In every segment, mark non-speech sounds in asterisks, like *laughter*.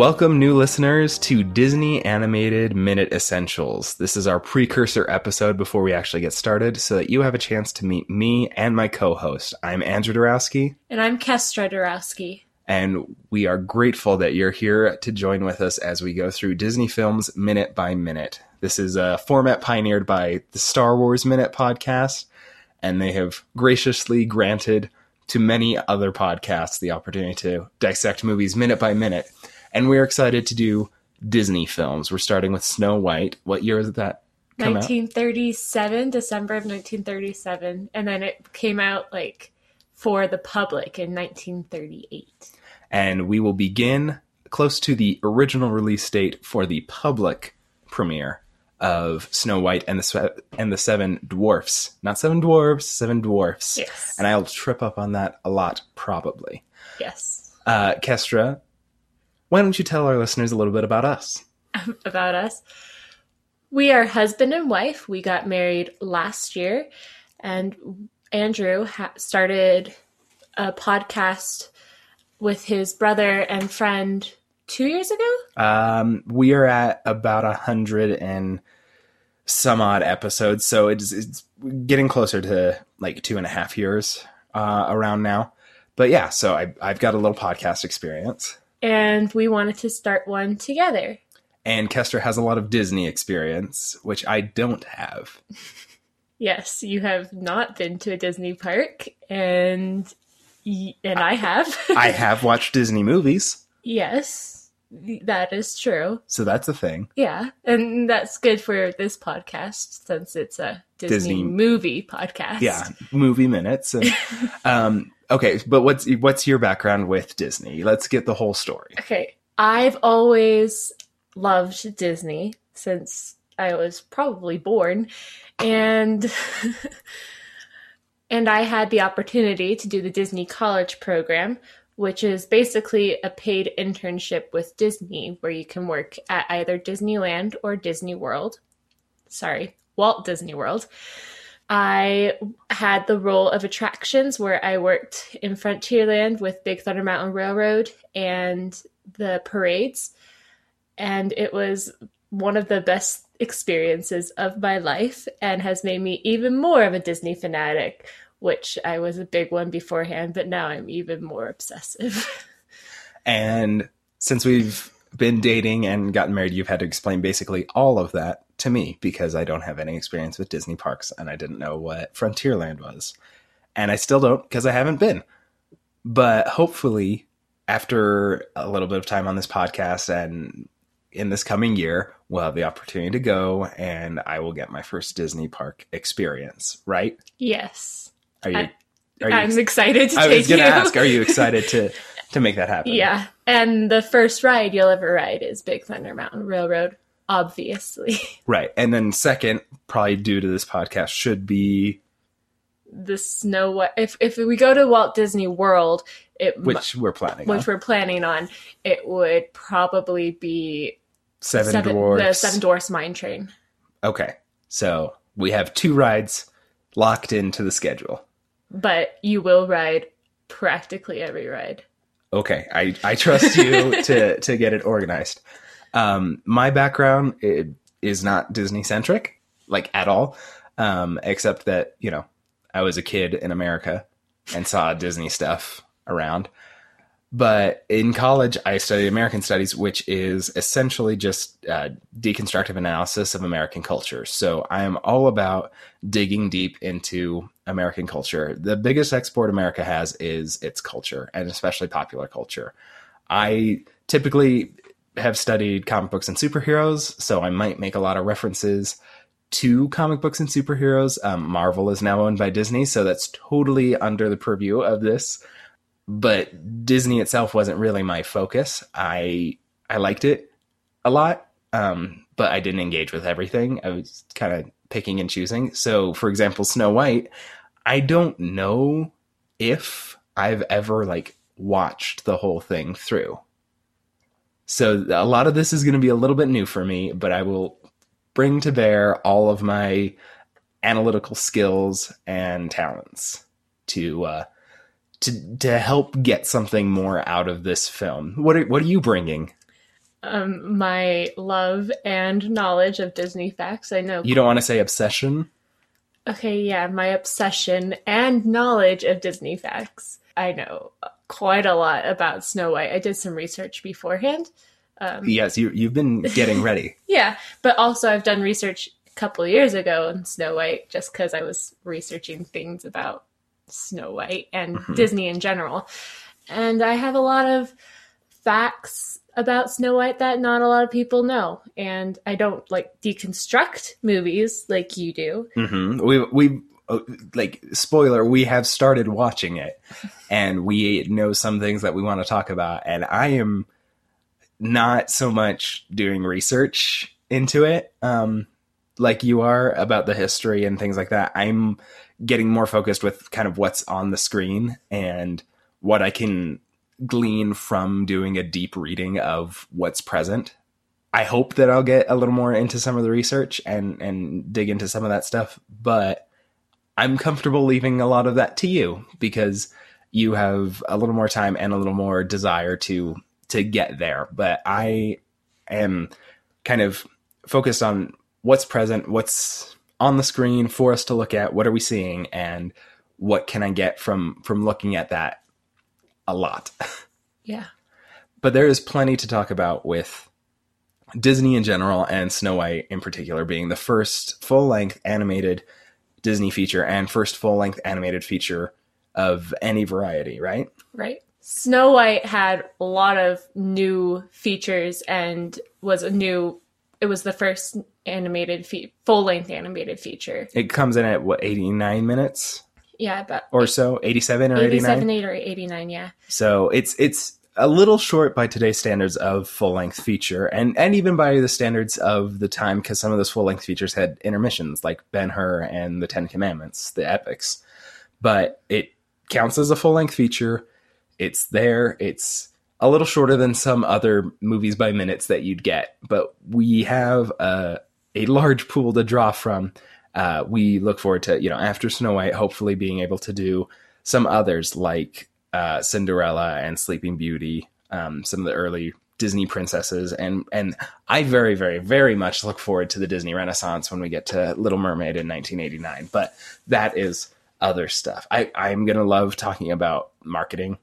Welcome, new listeners, to Disney Animated Minute Essentials. This is our precursor episode before we actually get started so that you have a chance to meet me and my co host. I'm Andrew Dorowski. And I'm Kestra Dorowski. And we are grateful that you're here to join with us as we go through Disney films minute by minute. This is a format pioneered by the Star Wars Minute podcast, and they have graciously granted to many other podcasts the opportunity to dissect movies minute by minute and we're excited to do Disney films. We're starting with Snow White. What year is that? 1937, out? December of 1937, and then it came out like for the public in 1938. And we will begin close to the original release date for the public premiere of Snow White and the and the Seven Dwarfs. Not Seven Dwarfs, Seven Dwarfs. Yes. And I'll trip up on that a lot, probably. Yes. Uh, Kestra, why don't you tell our listeners a little bit about us? *laughs* about us. We are husband and wife. We got married last year, and Andrew ha- started a podcast with his brother and friend two years ago. Um, we are at about a hundred and some odd episodes, so it's, it's getting closer to like two and a half years uh, around now. But yeah, so I, I've got a little podcast experience and we wanted to start one together. And Kestra has a lot of Disney experience, which I don't have. *laughs* yes, you have not been to a Disney park, and and I have. *laughs* I have watched Disney movies. Yes, that is true. So that's a thing. Yeah, and that's good for this podcast since it's a Disney, Disney movie podcast. Yeah, movie minutes. And, *laughs* um, okay, but what's what's your background with Disney? Let's get the whole story. Okay, I've always loved Disney since I was probably born, and *laughs* and I had the opportunity to do the Disney College program, which is basically a paid internship with Disney where you can work at either Disneyland or Disney World. Sorry, Walt Disney World. I had the role of attractions where I worked in Frontierland with Big Thunder Mountain Railroad and the parades. And it was one of the best experiences of my life and has made me even more of a Disney fanatic, which I was a big one beforehand, but now I'm even more obsessive. and since we've been dating and gotten married, you've had to explain basically all of that to me because I don't have any experience with Disney parks and I didn't know what Frontierland was. And I still don't because I haven't been. But hopefully, after a little bit of time on this podcast and in this coming year, we'll have the opportunity to go and I will get my first Disney park experience, right? Yes. Are you? I, are you I'm excited to I was going to ask, are you *laughs* excited to to make that happen? Yeah. And the first ride you'll ever ride is Big Thunder Mountain Railroad obviously. *laughs* Right. And then second, probably due to this podcast, should be the Snow White. If if we go to Walt Disney World, it which we're planning, which on. we're planning on, it would probably be Seven, seven Dwarfs, the Seven Dwarfs Mine Train. Okay, so we have two rides locked into the schedule, but you will ride practically every ride. Okay, I I trust you *laughs* to to get it organized. Um, my background is not Disney centric, like at all, um, except that you know I was a kid in America and saw *laughs* Disney stuff around. But in college, I studied American Studies, which is essentially just uh, deconstructive analysis of American culture. So I am all about digging deep into American culture. The biggest export America has is its culture, and especially popular culture. I typically have studied comic books and superheroes, so I might make a lot of references to comic books and superheroes. Um, Marvel is now owned by Disney, so that's totally under the purview of this. But Disney itself wasn't really my focus. I I liked it a lot, um, but I didn't engage with everything. I was kind of picking and choosing. So, for example, Snow White, I don't know if I've ever like watched the whole thing through. So a lot of this is going to be a little bit new for me, but I will bring to bear all of my analytical skills and talents to uh, to to help get something more out of this film. What are, what are you bringing? um, my love and knowledge of Disney facts. I know. You don't want to say obsession? Okay, yeah, my obsession and knowledge of Disney facts. I know quite a lot about Snow White. I did some research beforehand. Um, yes, you, you've been getting *laughs* ready. yeah, but also I've done research a couple years ago on Snow White just because I was researching things about Snow White and Mhm. Disney in general. And I have a lot of facts about Snow White that not a lot of people know. And I don't like deconstruct movies like you do. hmm We we like spoiler. We have started watching it, and we know some things that we want to talk about. And I am not so much doing research into it, um, like you are about the history and things like that. I'm getting more focused with kind of what's on the screen and what I can glean from doing a deep reading of what's present. I hope that I'll get a little more into some of the research and and dig into some of that stuff, but I'm comfortable leaving a lot of that to you because you have a little more time and a little more desire to to get there. But I am kind of focused on what's present, what's on the screen for us to look at, what are we seeing and what can I get from from looking at that a lot. *laughs* Yeah. but there is plenty to talk about with Disney in general and Snow White in particular being the first full length animated Disney feature and first full length animated feature of any variety, right? Right. Snow White had a lot of new features and was a new. It was the first animated fe- full length animated feature. It comes in at what 89 minutes Yeah, about or so, 87 or 89. 87, 8 or 89, yeah. So it's it's a little short by today's standards of full length feature, and and even by the standards of the time, because some of those full length features had intermissions, like Ben Hur and the Ten Commandments, the epics. But it counts as a full length feature. It's there. It's a little shorter than some other movies by minutes that you'd get, but we have a a large pool to draw from. Uh, we look forward to you know after Snow White, hopefully being able to do some others like uh, Cinderella and Sleeping Beauty, um, some of the early Disney princesses, and and I very very very much look forward to the Disney Renaissance when we get to Little Mermaid in 1989. But that is other stuff. I I'm gonna love talking about marketing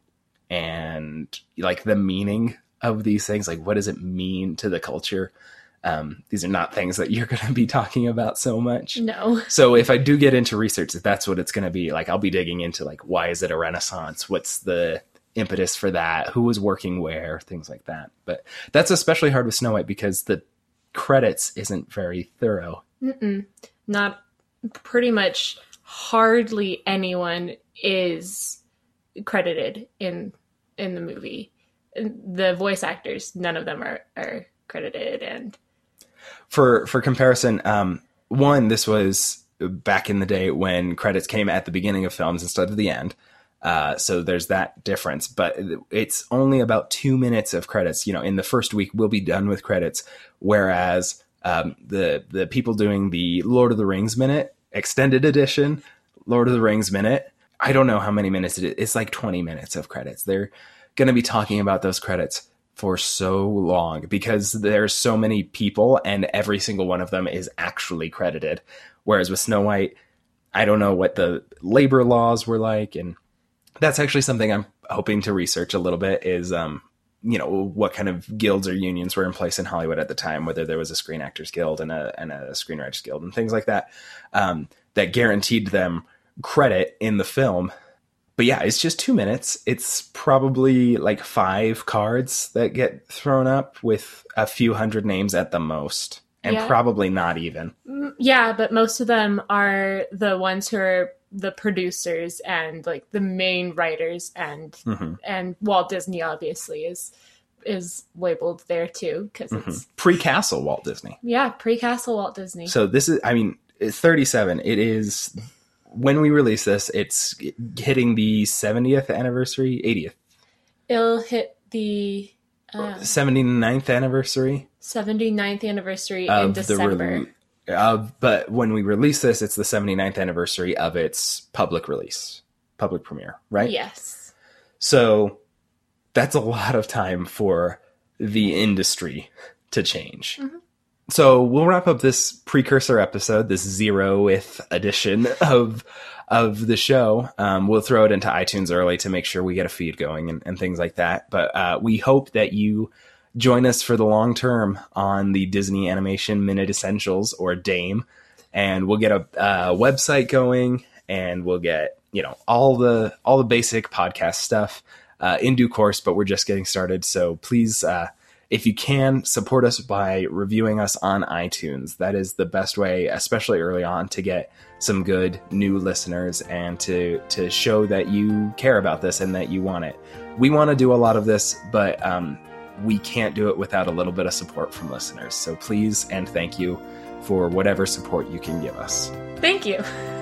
and like the meaning of these things. Like what does it mean to the culture? Um, these are not things that *laughs* you're going to be talking about so much. No. So if I do get into research, if that's what it's going to be, like I'll be digging into like why is it a renaissance? What's the impetus for that? Who was working where? Things like that. But that's especially hard with Snow White because the credits isn't very thorough. Mm-mm. Not pretty much hardly anyone is credited in in the movie. The voice actors, none of them are, are credited and For for comparison, um, one this was back in the day when credits came at the beginning of films instead of the end. Uh, so there's that difference, but it's only about two minutes of credits. You know, in the first week, we'll be done with credits, whereas um, the the people doing the Lord of the Rings minute extended edition, Lord of the Rings minute. I don't know how many minutes it is. It's like 20 minutes of credits. They're going to be talking about those credits for so long because there's so many people and every single one of them is actually credited. Whereas with Snow White, I don't know what the labor laws were like and that's actually something I'm hoping to research a little bit is um you know what kind of guilds or unions were in place in Hollywood at the time whether there was a screen actors guild and a and a screenwriters guild and things like that um that guaranteed them credit in the film but yeah, it's just two minutes. It's probably like five cards that get thrown up with a few hundred names at the most, and Yeah. probably not even. Mm, yeah, but most of them are the ones who are the producers and like the main writers and hmm and Walt Disney obviously is is labeled there too because it's Pre Castle Walt Disney. yeah pre-castle Walt Disney. So this is, I mean, it's 37. It is, when we release this, it's hitting the 70th anniversary, 80th, It'll hit the uh, 79th anniversary 79th anniversary in December. release. Uh, but when we release this, it's the 79th anniversary of its public release, public premiere, right? Yes. So that's a lot of time for the industry to change. Mm-hmm. So we'll wrap up this precursor episode, this zero zeroth edition *laughs* of of the show. Um, we'll throw it into iTunes early to make sure we get a feed going and, and things like that. But uh, we hope that you join us for the long term on the Disney Animation Minute Essentials or DAME, and we'll get a, a website going, and we'll get you know all the all the basic podcast stuff uh, in due course. But we're just getting started, so please. Uh, if you can support us by reviewing us on iTunes, that is the best way, especially early on, to get some good new listeners and to to show that you care about this and that you want it. We want to do a lot of this, but um, we can't do it without a little bit of support from listeners. So please and thank you for whatever support you can give us. Thank you. *laughs*